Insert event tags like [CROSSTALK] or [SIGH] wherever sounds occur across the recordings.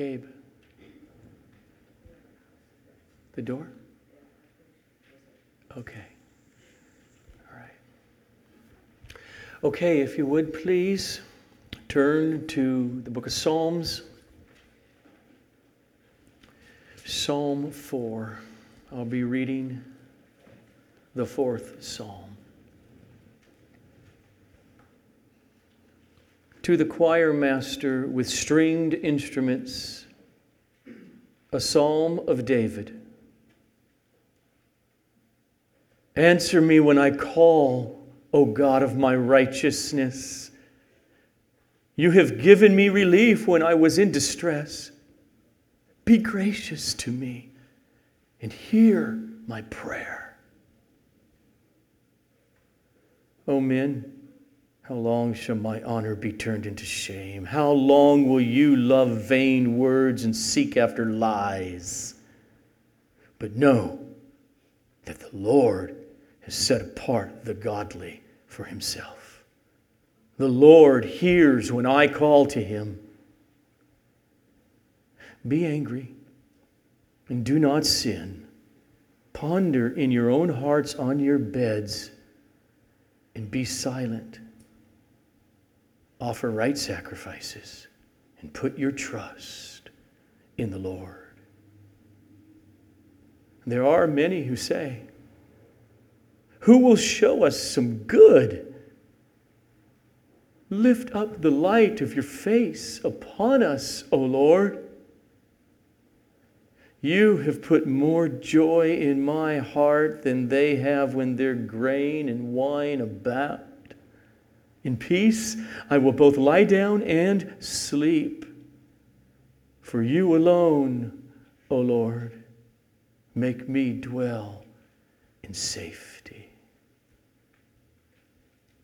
McCabe? The door? Okay. All right. Okay, if you would please turn to the book of Psalms. Psalm 4. I'll be reading the fourth psalm. To the choir master with stringed instruments, a psalm of David. Answer me when I call, O God of my righteousness. You have given me relief when I was in distress. Be gracious to me and hear my prayer. O men, how long shall my honor be turned into shame? How long will you love vain words and seek after lies? But know that the Lord has set apart the godly for himself. The Lord hears when I call to him. Be angry and do not sin. Ponder in your own hearts on your beds and be silent. Offer right sacrifices and put your trust in the Lord. There are many who say, Who will show us some good? Lift up the light of your face upon us, O Lord. You have put more joy in my heart than they have when their grain and wine abound. In peace I will both lie down and sleep. For you alone, O Lord, make me dwell in safety.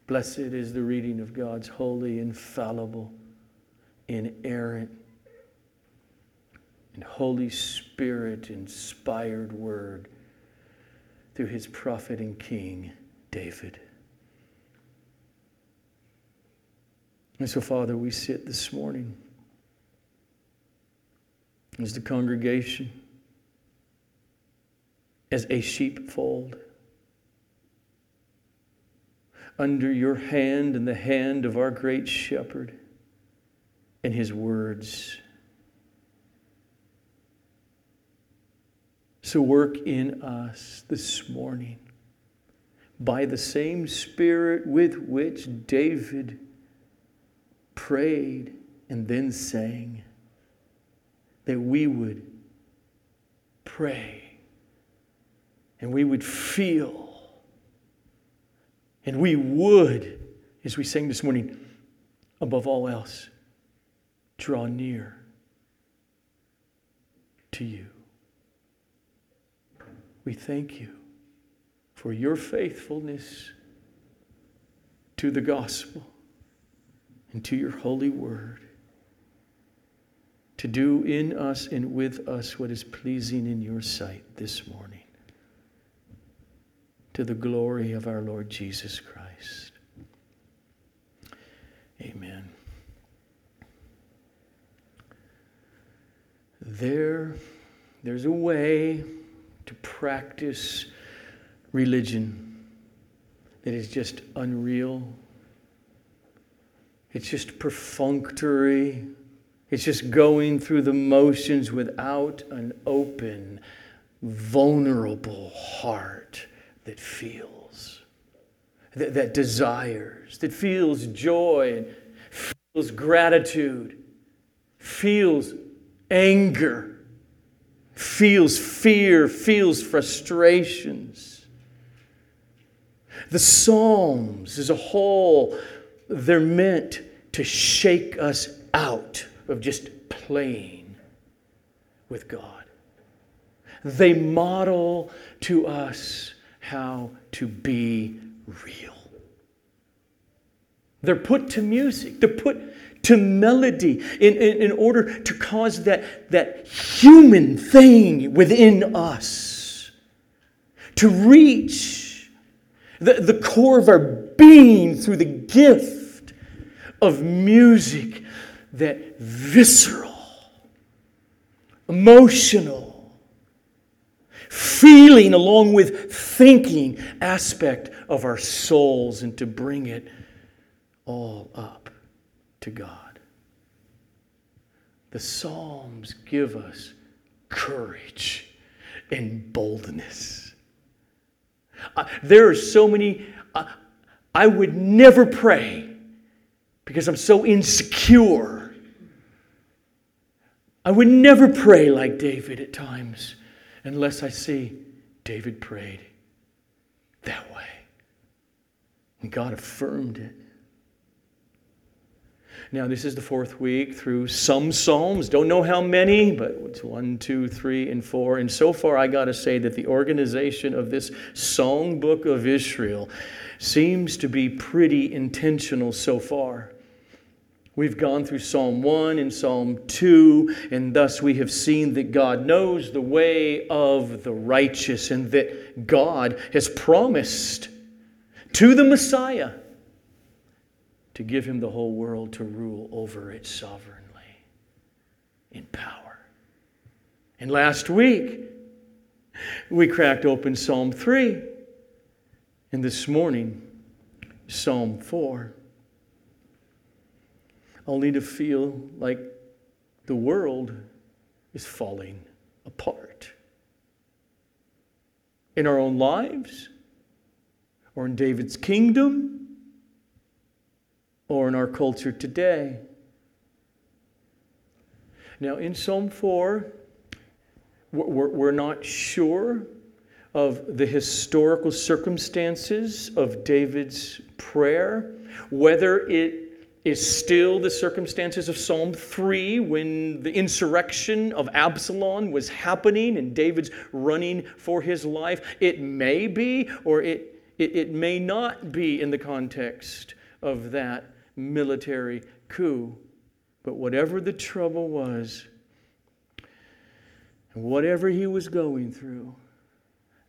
Blessed is the reading of God's holy, infallible, inerrant, and Holy Spirit inspired word through his prophet and king, David. And so, Father, we sit this morning as the congregation, as a sheepfold, under your hand and the hand of our great shepherd and his words. So, work in us this morning by the same Spirit with which David prayed and then sang, that we would pray and we would feel and we would, as we sang this morning, above all else, draw near to you. We thank you for your faithfulness to the gospel and to your holy word, to do in us and with us what is pleasing in your sight this morning, to the glory of our Lord Jesus Christ. Amen. There, there's a way to practice religion that is just unreal. It's just perfunctory. It's just going through the motions without an open, vulnerable heart that feels, that, that desires, that feels joy, and feels gratitude, feels anger feels fear, feels frustrations. The Psalms as a whole, they're meant to shake us out of just playing with God. They model to us how to be real. They're put to music, they're put to melody in, in, in order to cause that, that human thing within us to reach the, the core of our being through the gift of music that visceral, emotional, feeling along with thinking aspect of our souls and to bring it all up to God. The Psalms give us courage and boldness. Uh, there are so many, uh, I would never pray because I'm so insecure. I would never pray like David at times unless I see David prayed that way. And God affirmed it. Now, this is the fourth week through some Psalms. Don't know how many, but it's one, two, three, and four. And so far, I got to say that the organization of this songbook of Israel seems to be pretty intentional so far. We've gone through Psalm 1 and Psalm 2, and thus we have seen that God knows the way of the righteous and that God has promised to the Messiah to give him the whole world to rule over it sovereignly in power. And last week, we cracked open Psalm 3, and this morning, Psalm 4 only to feel like the world is falling apart. In our own lives, or in David's kingdom, or in our culture today. Now, in Psalm 4, we're not sure of the historical circumstances of David's prayer, whether it is still the circumstances of Psalm 3 when the insurrection of Absalom was happening and David's running for his life. It may be, or it, it, it may not be in the context of that military coup. But whatever the trouble was, and whatever he was going through,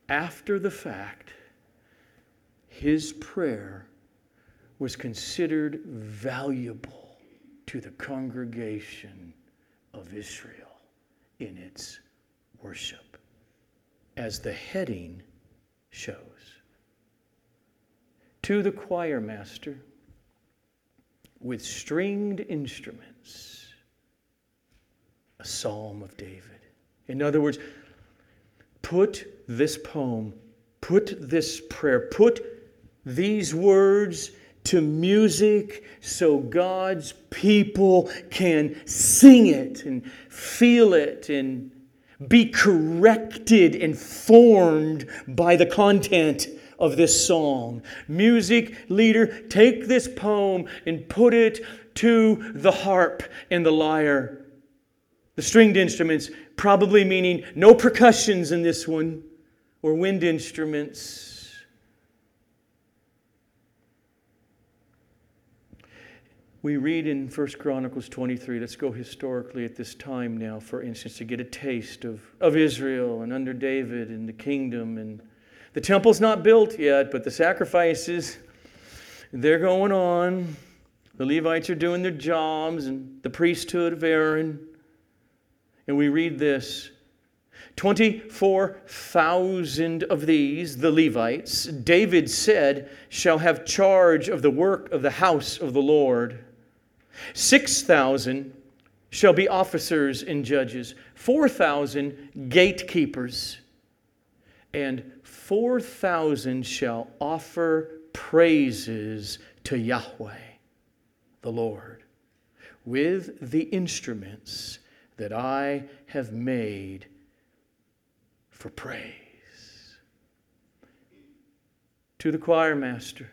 after the fact, his prayer was considered valuable to the congregation of Israel in its worship, as the heading shows. To the choir master with stringed instruments, a psalm of David. In other words, put this poem, put this prayer, put these words to music so God's people can sing it and feel it and be corrected and formed by the content of this song. Music leader, take this poem and put it to the harp and the lyre. The stringed instruments, probably meaning no percussions in this one, or wind instruments. We read in 1 Chronicles 23, let's go historically at this time now, for instance, to get a taste of, of Israel and under David and the kingdom. And the temple's not built yet, but the sacrifices, they're going on. The Levites are doing their jobs and the priesthood of Aaron. And we read this 24,000 of these, the Levites, David said, shall have charge of the work of the house of the Lord. 6,000 shall be officers and judges, 4,000 gatekeepers, and 4,000 shall offer praises to Yahweh, the Lord, with the instruments that I have made for praise. To the choir master,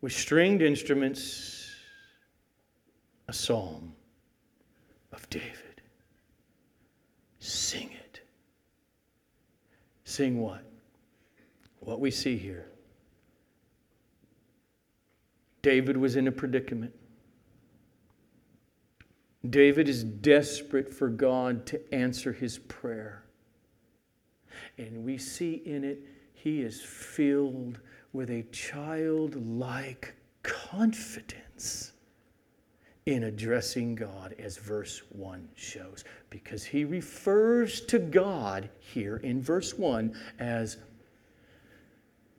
with stringed instruments, a psalm of David. Sing it. Sing what? What we see here. David was in a predicament. David is desperate for God to answer his prayer. And we see in it, he is filled with a childlike confidence in addressing God, as verse 1 shows, because he refers to God here in verse 1 as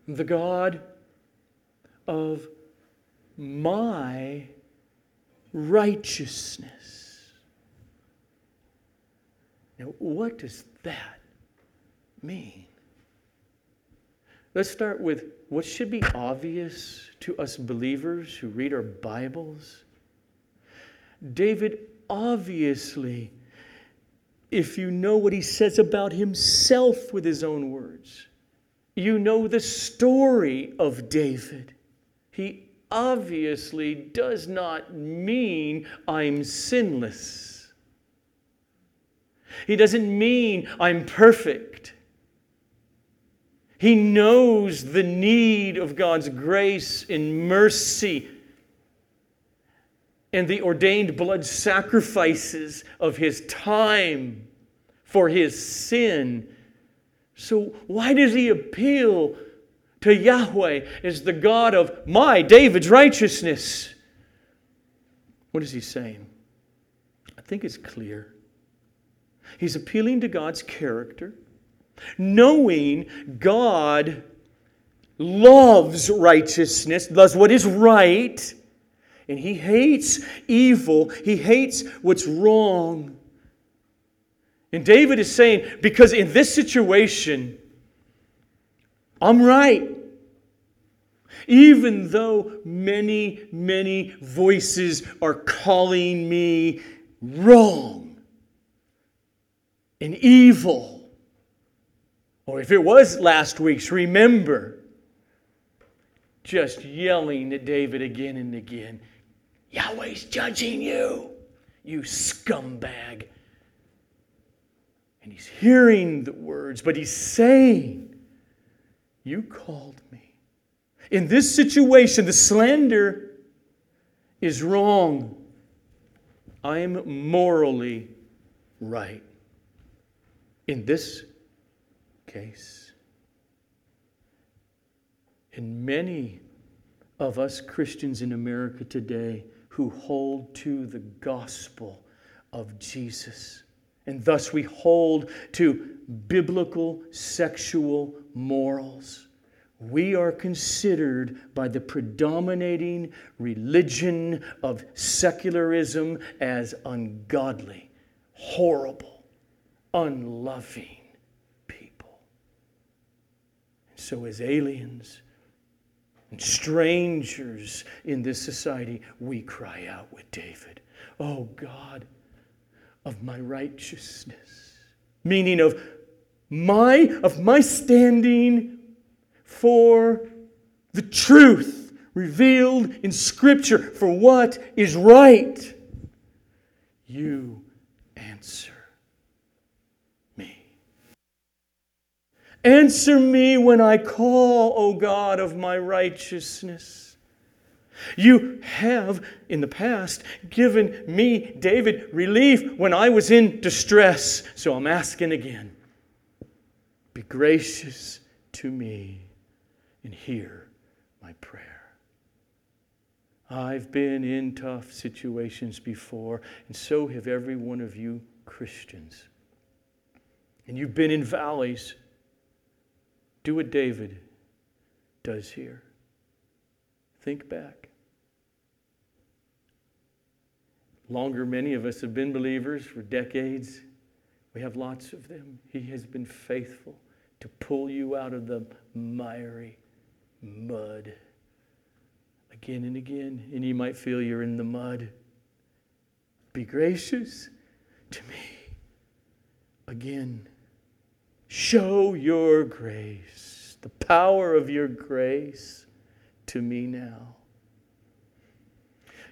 the God of my righteousness. Now, what does that mean? Let's start with what should be obvious to us believers who read our Bibles. David obviously, if you know what he says about himself with his own words, you know the story of David. He obviously does not mean I'm sinless. He doesn't mean I'm perfect. He knows the need of God's grace and mercy and the ordained blood sacrifices of his time for his sin. So, why does he appeal to Yahweh as the God of my, David's righteousness? What is he saying? I think it's clear. He's appealing to God's character knowing God loves righteousness, does what is right, and he hates evil, he hates what's wrong. And David is saying, because in this situation, I'm right. Even though many, many voices are calling me wrong and evil. Or if it was last week's, remember just yelling at David again and again Yahweh's judging you, you scumbag. And he's hearing the words, but he's saying, You called me. In this situation, the slander is wrong. I am morally right. In this case. And many of us Christians in America today who hold to the gospel of Jesus. And thus we hold to biblical sexual morals. We are considered by the predominating religion of secularism as ungodly, horrible, unloving. People. And so, as aliens and strangers in this society, we cry out with David, Oh God of my righteousness, meaning of my of my standing for the truth revealed in scripture for what is right. You answer Answer me when I call, O God of my righteousness. You have, in the past, given me, David, relief when I was in distress. So I'm asking again be gracious to me and hear my prayer. I've been in tough situations before, and so have every one of you Christians. And you've been in valleys do what David does here. Think back. Longer, many of us have been believers for decades. We have lots of them. He has been faithful to pull you out of the miry mud again and again. And you might feel you're in the mud. Be gracious to me again. Show your grace, the power of your grace to me now.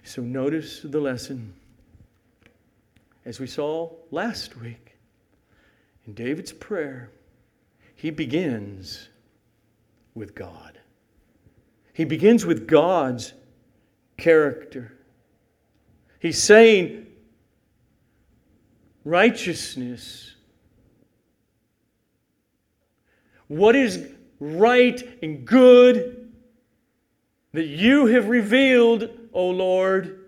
So notice the lesson. As we saw last week in David's prayer, he begins with God. He begins with God's character. He's saying, righteousness what is right and good that you have revealed, O Lord.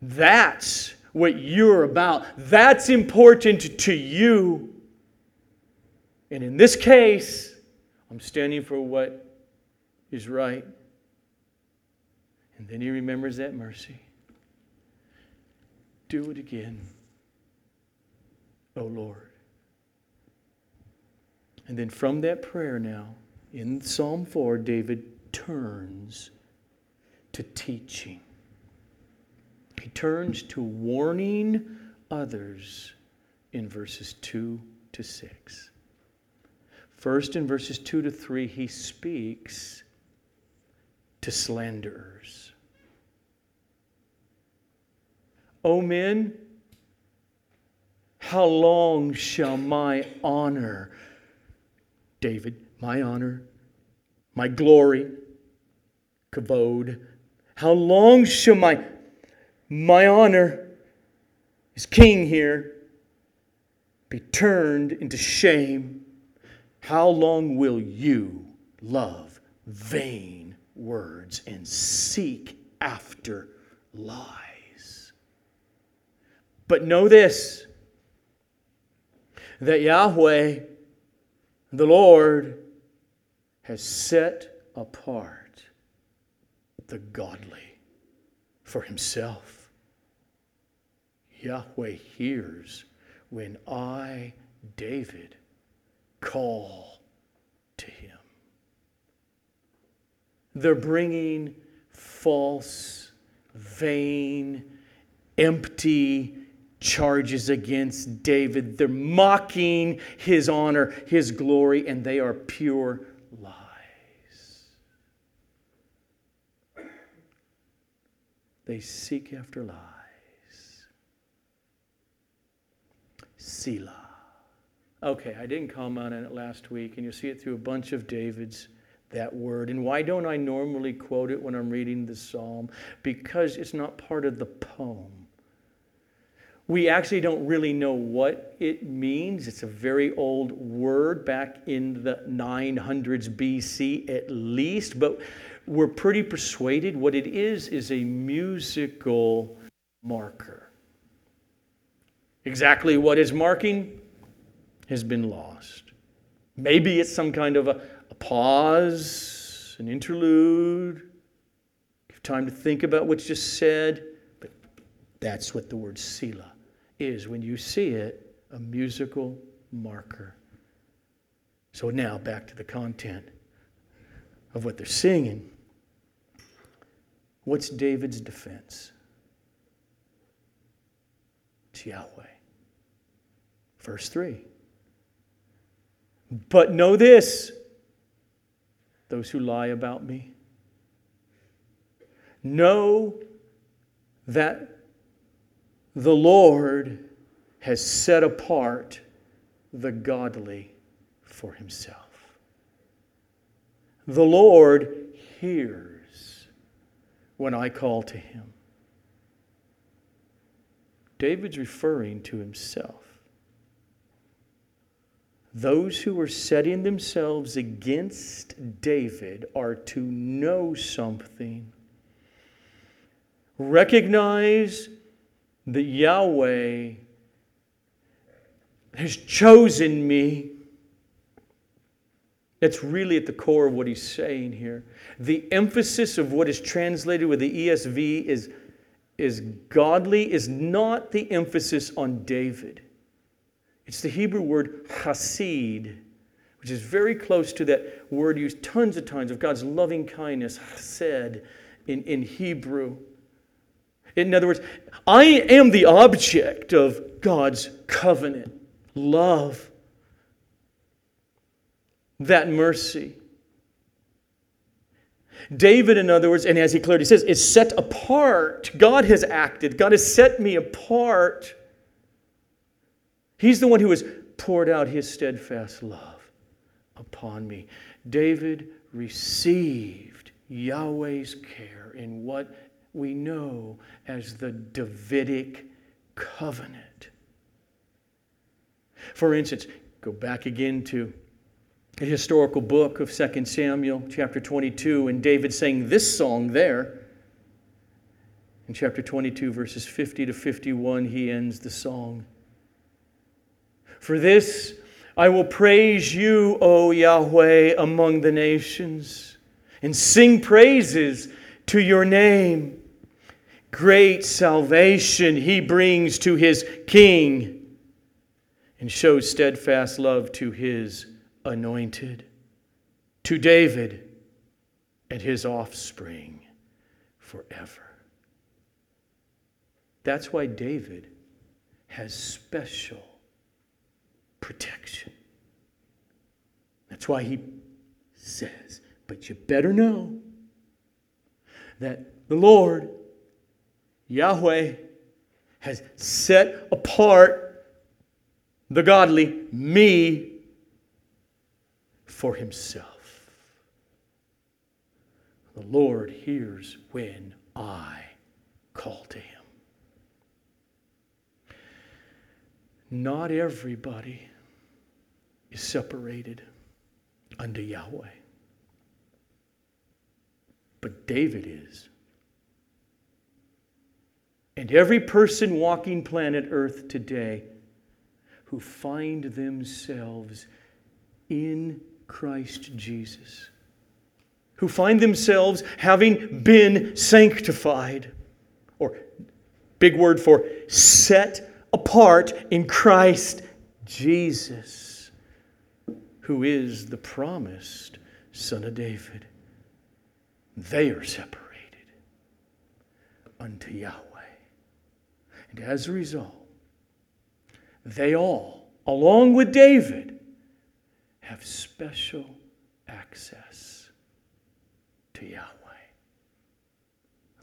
That's what you're about. That's important to you. And in this case, I'm standing for what is right. And then he remembers that mercy. Do it again, O Lord. And then from that prayer now, in Psalm 4, David turns to teaching. He turns to warning others in verses 2 to 6. First, in verses 2 to 3, he speaks to slanderers. O men, how long shall my honor, David, my honor, my glory, kavod, how long shall my, my honor, is king here, be turned into shame? How long will you love vain words and seek after lies? But know this that Yahweh, the Lord, has set apart the godly for himself. Yahweh hears when I, David, call to him. They're bringing false, vain, empty charges against David. They're mocking his honor, his glory, and they are pure lies. They seek after lies. Selah. Okay, I didn't comment on it last week, and you'll see it through a bunch of David's that word. And why don't I normally quote it when I'm reading the psalm? Because it's not part of the poem. We actually don't really know what it means. It's a very old word back in the 900s BC at least, but we're pretty persuaded what it is is a musical marker. Exactly what is marking? has been lost. Maybe it's some kind of a, a pause, an interlude, give time to think about what's just said. But that's what the word Selah is when you see it, a musical marker. So now back to the content of what they're singing. What's David's defense? It's Yahweh. Verse 3. But know this those who lie about me. Know that the Lord has set apart the godly for himself. The Lord hears when I call to him. David's referring to himself. Those who are setting themselves against David are to know something. Recognize that Yahweh has chosen me. That's really at the core of what he's saying here. The emphasis of what is translated with the ESV is, is godly, is not the emphasis on David. It's the Hebrew word hasid, which is very close to that word used tons of times of God's loving kindness, hesed, in, in Hebrew. In other words, I am the object of God's covenant, love, that mercy. David, in other words, and as he clearly says, is set apart. God has acted. God has set me apart He's the one who has poured out his steadfast love upon me. David received Yahweh's care in what we know as the Davidic covenant. For instance, go back again to the historical book of 2 Samuel, chapter 22, and David sang this song there. In chapter 22, verses 50 to 51, he ends the song. For this I will praise you, O Yahweh, among the nations, and sing praises to your name. Great salvation he brings to his king and shows steadfast love to his anointed, to David and his offspring forever. That's why David has special protection. That's why he says, But you better know that the Lord, Yahweh, has set apart the godly, me, for himself. The Lord hears when I call to him. Not everybody is separated unto Yahweh. But David is. And every person walking planet Earth today who find themselves in Christ Jesus, who find themselves having been sanctified, or big word for set apart in Christ Jesus, who is the promised Son of David. They are separated unto Yahweh. And as a result, they all, along with David, have special access to Yahweh.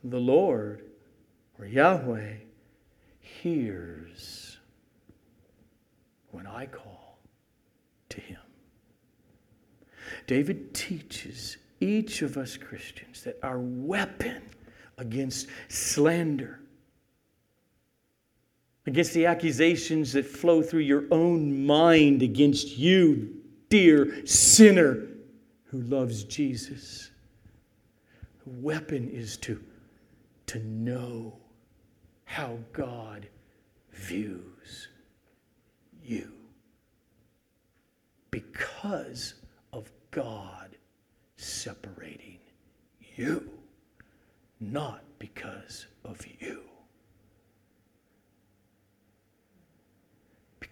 The Lord, or Yahweh, hears when I call to him. David teaches each of us Christians that our weapon against slander, against the accusations that flow through your own mind against you, dear sinner who loves Jesus, the weapon is to, to know how God views you because of God separating you, not because of you.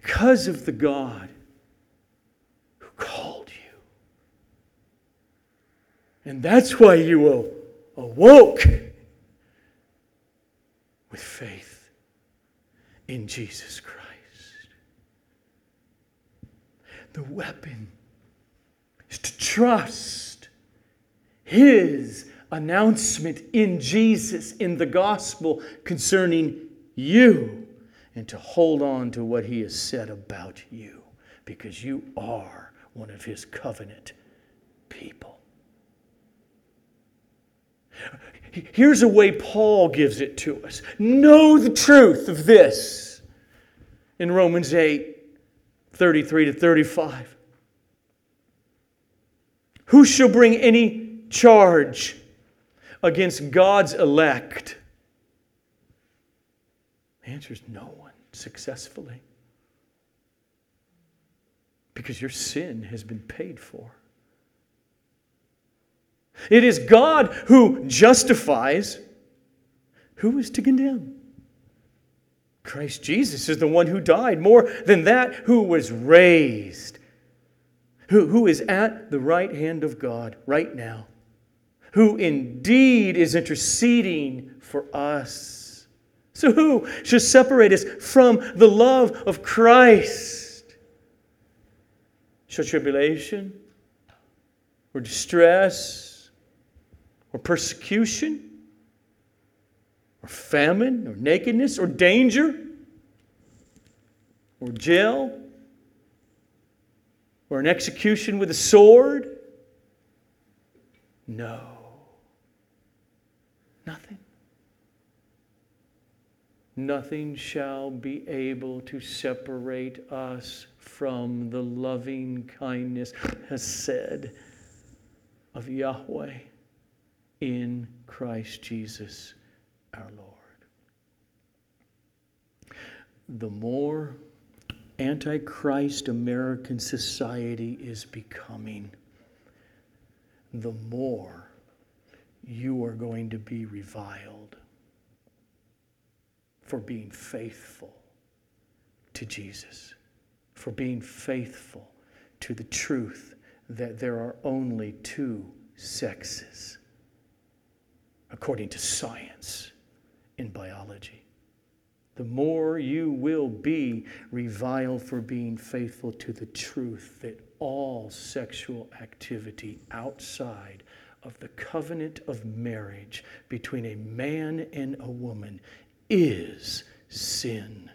Because of the God who called you. And that's why you awoke with faith in Jesus Christ. The weapon is to trust His announcement in Jesus, in the gospel concerning you, and to hold on to what He has said about you, because you are one of His covenant people. Here's a way Paul gives it to us know the truth of this in Romans 8 33 to 35. Who shall bring any charge against God's elect? Answer is no one successfully. Because your sin has been paid for. It is God who justifies. Who is to condemn? Christ Jesus is the one who died. More than that, who was raised. Who, who is at the right hand of God right now. Who indeed is interceding for us. So, who shall separate us from the love of Christ? Shall tribulation or distress? or persecution or famine or nakedness or danger or jail or an execution with a sword? No. Nothing. Nothing shall be able to separate us from the loving kindness, hesed of Yahweh in Christ Jesus our Lord. The more Antichrist American society is becoming, the more you are going to be reviled for being faithful to Jesus, for being faithful to the truth that there are only two sexes, according to science in biology. The more you will be reviled for being faithful to the truth that all sexual activity outside of the covenant of marriage between a man and a woman is sin.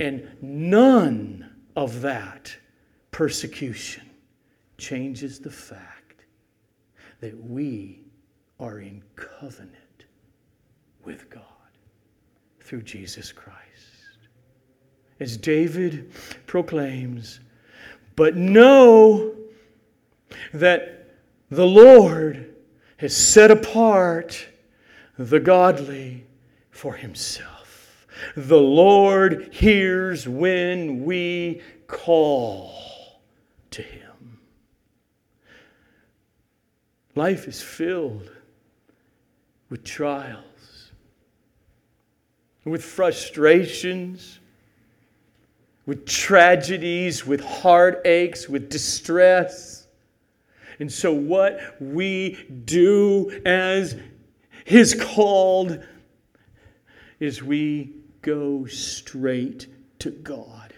And none of that persecution changes the fact that we are in covenant with God through Jesus Christ. As David proclaims, but know that the Lord has set apart the godly for himself. The Lord hears when we call to him. Life is filled with trials, with frustrations, with tragedies, with heartaches, with distress. And so, what we do as is called is we go straight to God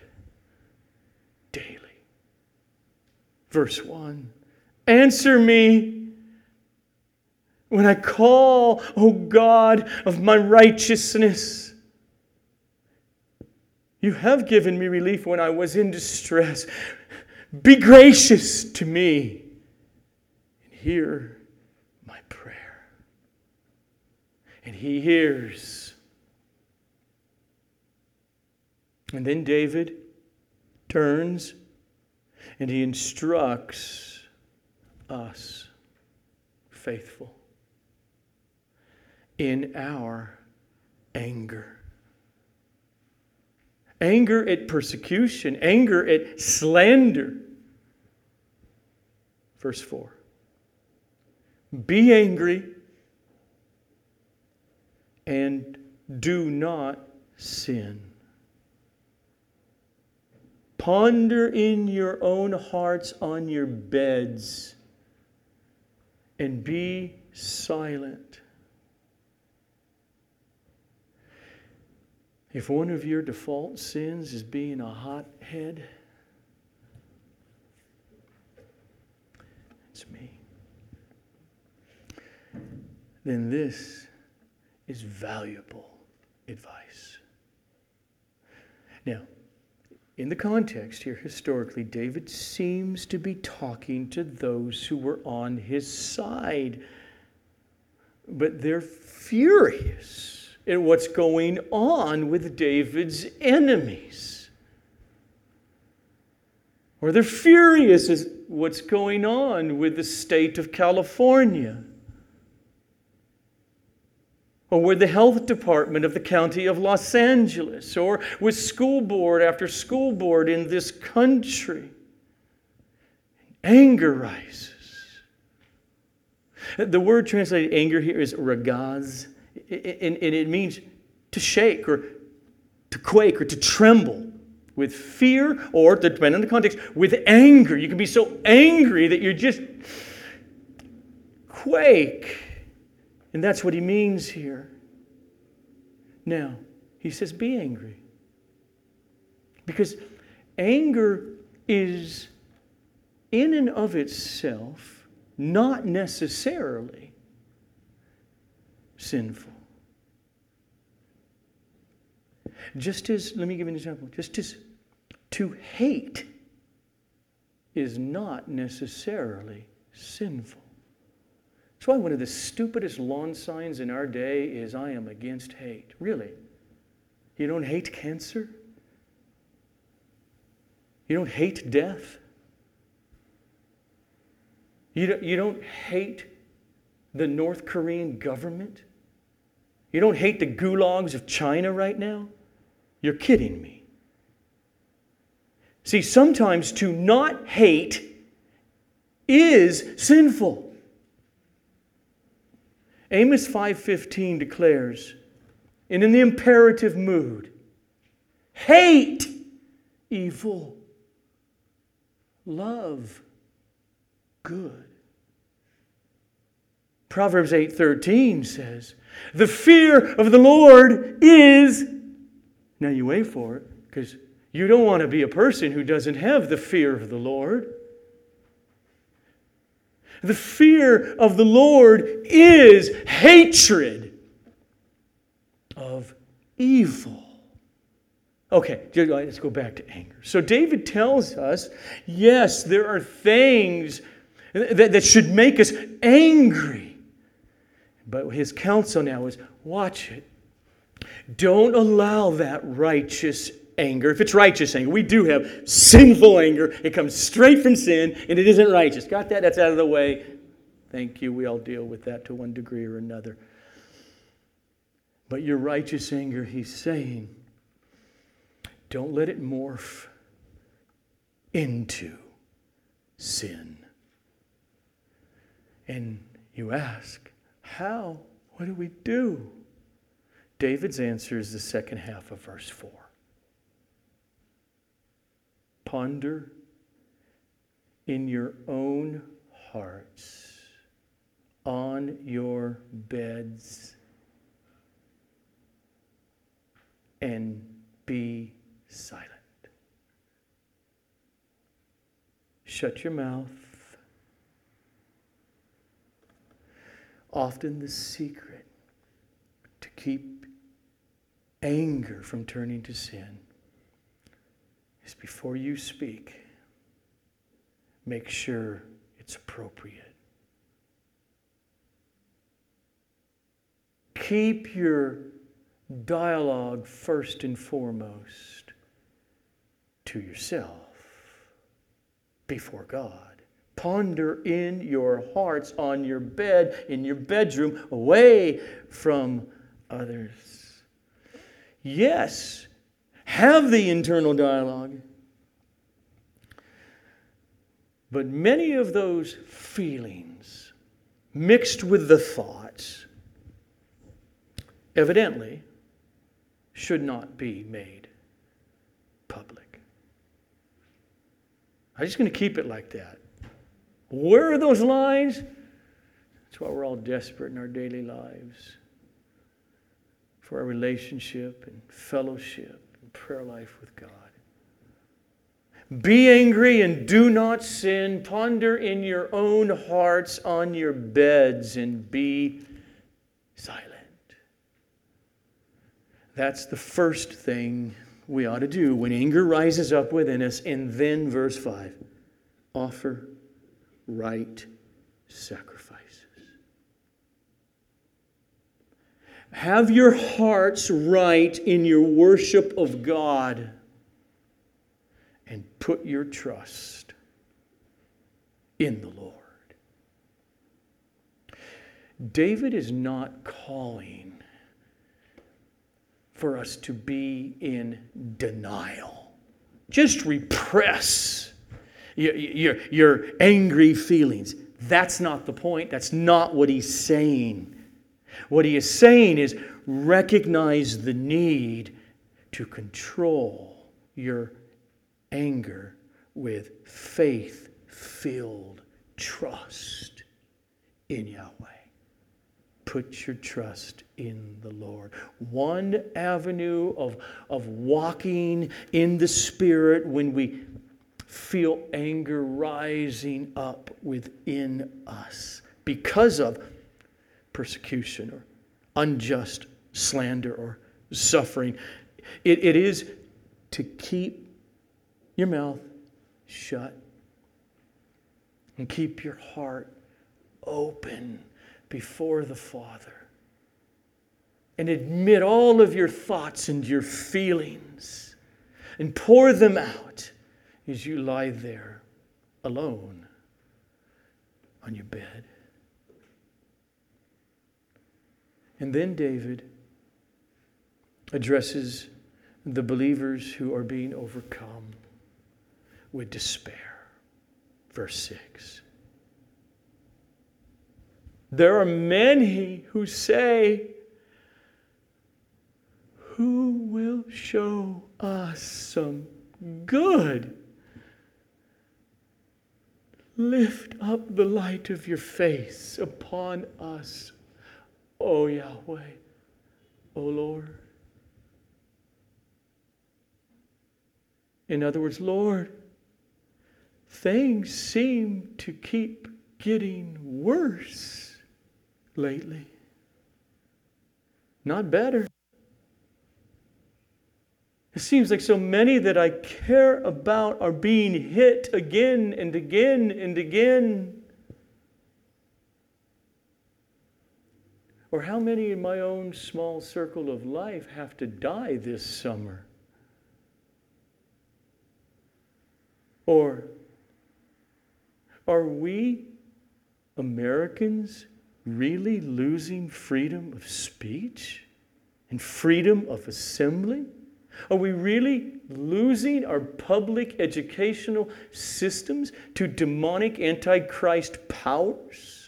daily. Verse 1 Answer me when I call, O God of my righteousness. You have given me relief when I was in distress. Be gracious to me and hear my prayer. And he hears. And then David turns and he instructs us, faithful, in our anger. Anger at persecution, anger at slander. Verse 4 Be angry and do not sin. Ponder in your own hearts on your beds and be silent. If one of your default sins is being a hothead, it's me. Then this is valuable advice. Now, in the context here, historically, David seems to be talking to those who were on his side. But they're furious at what's going on with David's enemies. Or they're furious at what's going on with the state of California or with the health department of the county of Los Angeles, or with school board after school board in this country. Anger rises. The word translated anger here is ragaz, and it means to shake or to quake or to tremble with fear or, depending on the context, with anger. You can be so angry that you just quake. And that's what he means here. Now, he says, be angry. Because anger is, in and of itself, not necessarily sinful. Just as, let me give you an example, just as to hate is not necessarily sinful. That's why one of the stupidest lawn signs in our day is I am against hate. Really? You don't hate cancer? You don't hate death? You don't, you don't hate the North Korean government? You don't hate the gulags of China right now? You're kidding me. See, sometimes to not hate is sinful. Amos 5:15 declares, and in the imperative mood, hate evil, love good. Proverbs 8:13 says, "The fear of the Lord is Now you wait for it because you don't want to be a person who doesn't have the fear of the Lord. The fear of the Lord is hatred of evil. Okay, let's go back to anger. So David tells us yes, there are things that, that should make us angry. But his counsel now is watch it. Don't allow that righteous anger. If it's righteous anger, we do have sinful anger. It comes straight from sin and it isn't righteous. Got that? That's out of the way. Thank you. We all deal with that to one degree or another. But your righteous anger, he's saying, don't let it morph into sin. And you ask, how? What do we do? David's answer is the second half of verse 4. Ponder in your own hearts, on your beds, and be silent. Shut your mouth. Often the secret to keep anger from turning to sin is before you speak, make sure it's appropriate. Keep your dialogue first and foremost to yourself before God. Ponder in your hearts, on your bed, in your bedroom, away from others. Yes, have the internal dialogue. But many of those feelings, mixed with the thoughts, evidently should not be made public. I'm just going to keep it like that. Where are those lines? That's why we're all desperate in our daily lives for our relationship and fellowship prayer life with God. Be angry and do not sin. Ponder in your own hearts on your beds and be silent. That's the first thing we ought to do when anger rises up within us. And then, verse 5 offer right sacrifices. Have your hearts right in your worship of God and put your trust in the Lord. David is not calling for us to be in denial. Just repress your, your, your angry feelings. That's not the point. That's not what he's saying. What he is saying is recognize the need to control your anger with faith filled trust in Yahweh. Put your trust in the Lord. One avenue of, of walking in the Spirit when we feel anger rising up within us because of persecution or unjust slander or suffering. It, it is to keep your mouth shut and keep your heart open before the Father and admit all of your thoughts and your feelings and pour them out as you lie there alone on your bed. And then David addresses the believers who are being overcome with despair. Verse 6. There are many who say, Who will show us some good? Lift up the light of your face upon us, O Yahweh, O Lord. In other words, Lord, things seem to keep getting worse lately. Not better. It seems like so many that I care about are being hit again and again and again. Or how many in my own small circle of life have to die this summer? Or are we Americans really losing freedom of speech and freedom of assembly? Are we really losing our public educational systems to demonic antichrist powers?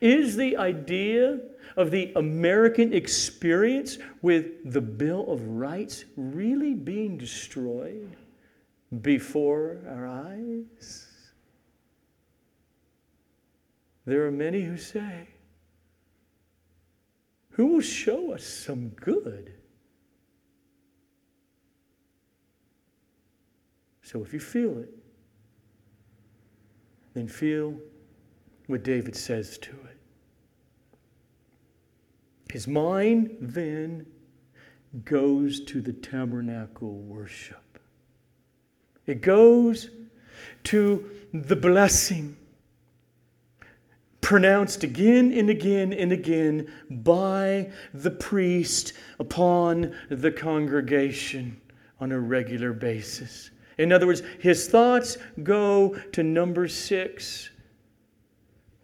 Is the idea of the American experience with the Bill of Rights really being destroyed before our eyes? There are many who say, Who will show us some good? So if you feel it, then feel what David says to it. His mind then goes to the tabernacle worship. It goes to the blessing pronounced again and again and again by the priest upon the congregation on a regular basis. In other words, his thoughts go to Numbers six,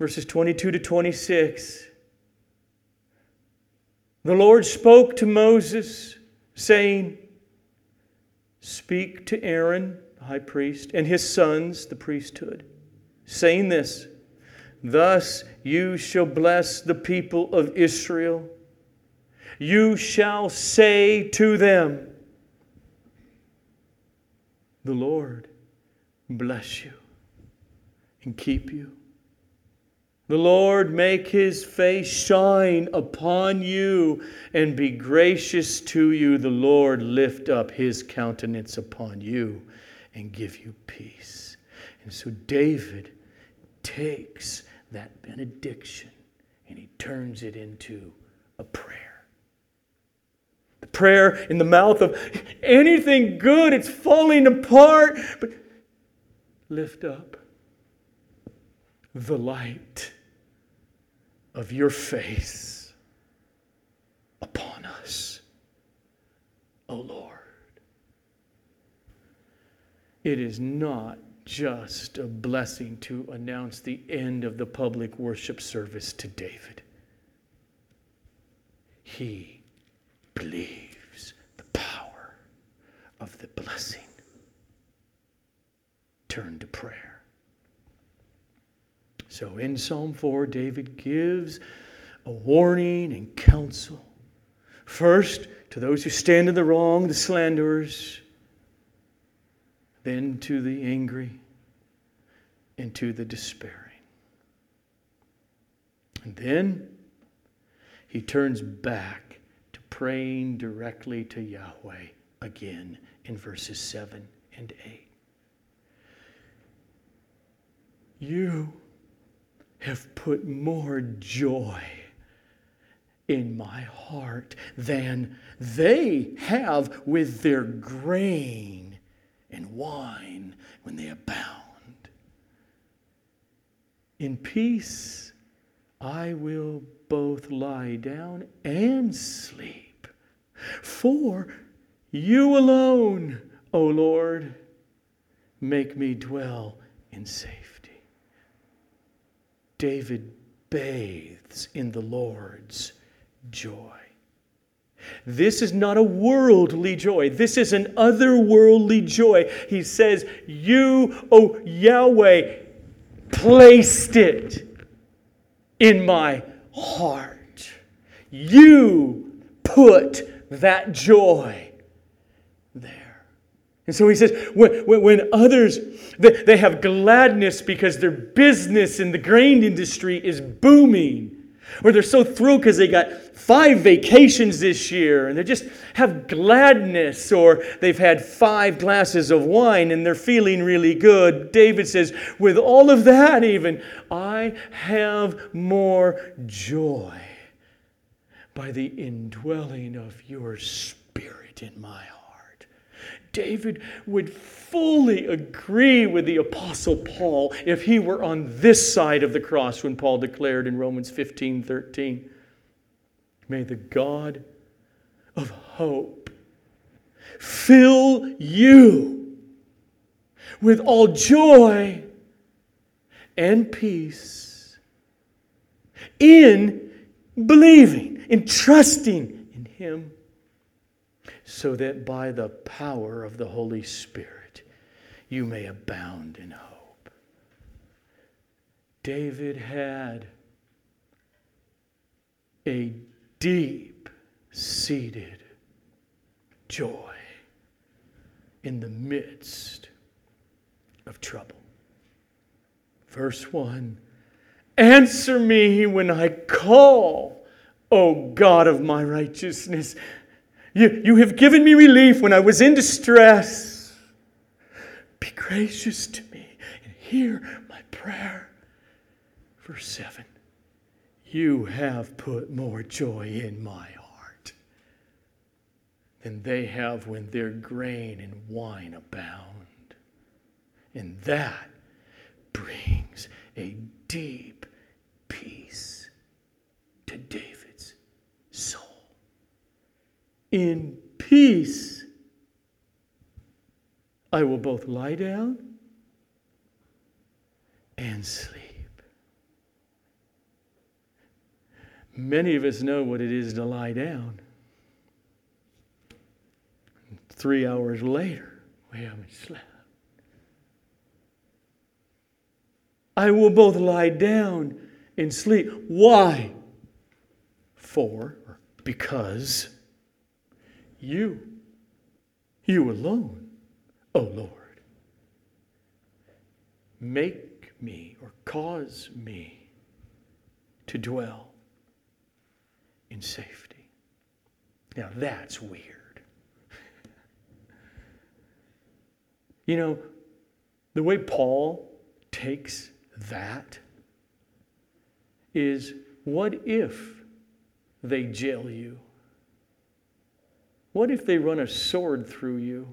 verses 22 to 26. The Lord spoke to Moses, saying, Speak to Aaron, the high priest, and his sons, the priesthood, saying this Thus you shall bless the people of Israel. You shall say to them, The Lord bless you and keep you. The Lord make his face shine upon you and be gracious to you. The Lord lift up his countenance upon you and give you peace. And so David takes that benediction and he turns it into a prayer. The prayer in the mouth of anything good, it's falling apart, but lift up the light of your face upon us, O Lord. It is not just a blessing to announce the end of the public worship service to David. He believes the power of the blessing. Turn to prayer. So in Psalm 4, David gives a warning and counsel. First, to those who stand in the wrong, the slanderers then to the angry, and to the despairing. And then he turns back to praying directly to Yahweh again in verses 7 and 8. You have put more joy in my heart than they have with their grain and wine when they abound. In peace, I will both lie down and sleep. For you alone, O Lord, make me dwell in safety. David bathes in the Lord's joy. This is not a worldly joy. This is an otherworldly joy. He says, You, O Yahweh, placed it in my heart. You put that joy. And so he says, when, when, others, they, they have gladness because their business in the grain industry is booming or they're so thrilled because they got five vacations this year and they just have gladness, or they've had five glasses of wine and they're feeling really good. David says, with all of that, even, I have more joy by the indwelling of your spirit in my heart. David would fully agree with the Apostle Paul if he were on this side of the cross when Paul declared in Romans 15 13, May the God of hope fill you with all joy and peace in believing, in trusting in Him, so that by the power of the Holy Spirit, you may abound in hope. David had a deep seated joy in the midst of trouble. Verse 1 Answer me when I call, O God of my righteousness. You, you have given me relief when I was in distress. Be gracious to me and hear my prayer. Verse 7 You have put more joy in my heart than they have when their grain and wine abound. And that brings a deep peace to David's soul. In peace I will both lie down and sleep. Many of us know what it is to lie down. Three hours later, we haven't slept. I will both lie down and sleep. Why? For, or because you, you alone O Lord, make me or cause me to dwell in safety. Now that's weird. [LAUGHS] you know, the way Paul takes that is what if they jail you? What if they run a sword through you?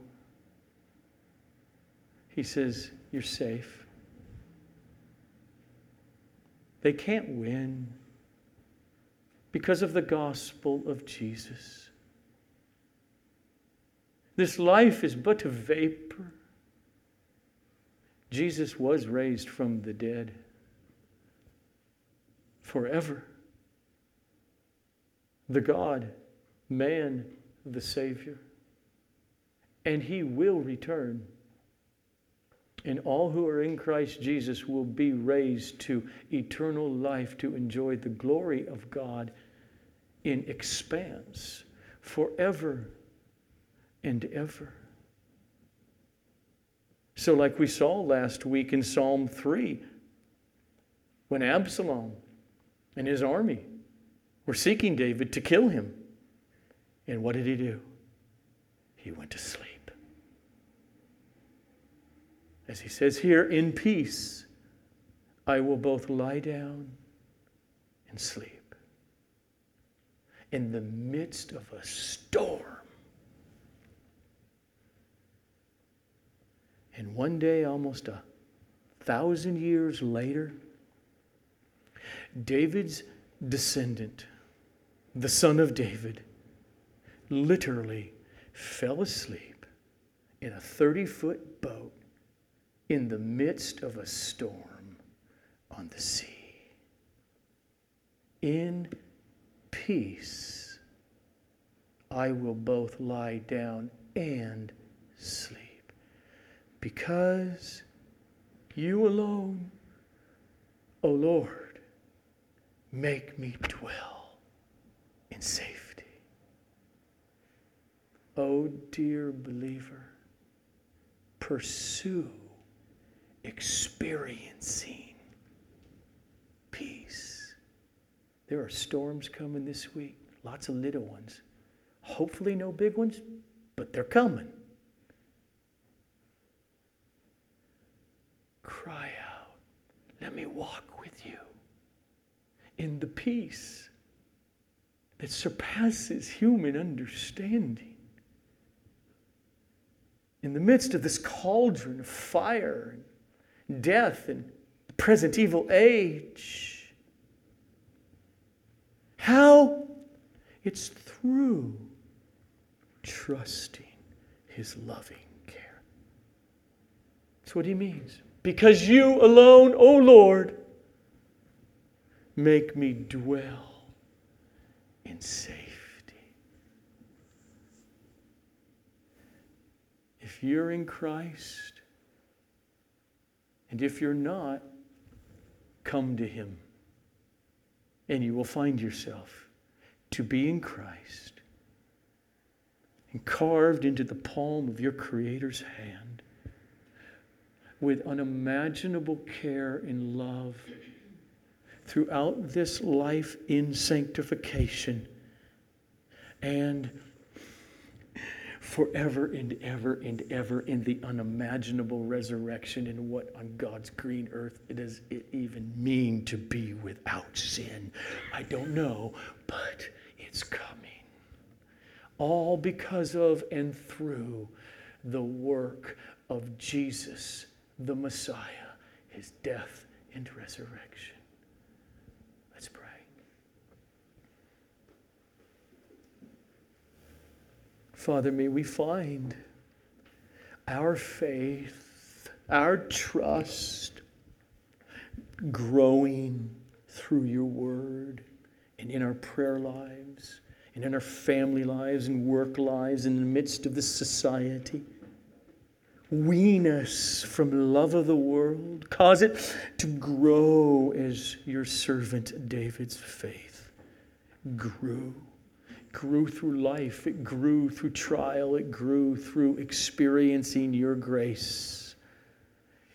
He says, You're safe. They can't win because of the gospel of Jesus. This life is but a vapor. Jesus was raised from the dead forever. The God, man, the Savior. And he will return and all who are in Christ Jesus will be raised to eternal life to enjoy the glory of God in expanse forever and ever. So, like we saw last week in Psalm 3, when Absalom and his army were seeking David to kill him, and what did he do? He went to sleep as he says here, in peace I will both lie down and sleep. In the midst of a storm. And one day, almost a thousand years later, David's descendant, the son of David, literally fell asleep in a 30 foot boat in the midst of a storm on the sea. In peace, I will both lie down and sleep. Because you alone, O Lord, make me dwell in safety. O dear believer, pursue experiencing peace. There are storms coming this week, lots of little ones. Hopefully, no big ones, but they're coming. Cry out, let me walk with you in the peace that surpasses human understanding. In the midst of this cauldron of fire and death and the present evil age, how it's through trusting his loving care. That's what he means. Because you alone, O Lord, make me dwell in safety. If you're in Christ, and if you're not, come to him, and you will find yourself to be in Christ and carved into the palm of your Creator's hand with unimaginable care and love throughout this life in sanctification and forever and ever and ever in the unimaginable resurrection and what on God's green earth does it even mean to be without sin. I don't know, but it's coming. All because of and through the work of Jesus, the Messiah, his death and resurrection. Let's pray. Father, may we find our faith, our trust growing through your word and in our prayer lives and in our family lives and work lives in the midst of this society. Wean us from love of the world. Cause it to grow as your servant David's faith grew. Grew through life, it grew through trial, it grew through experiencing your grace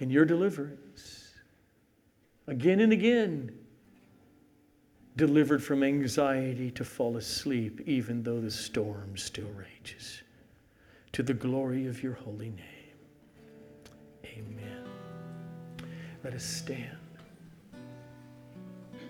and your deliverance. Again and again, delivered from anxiety to fall asleep, even though the storm still rages. To the glory of your holy name. Amen. Let us stand.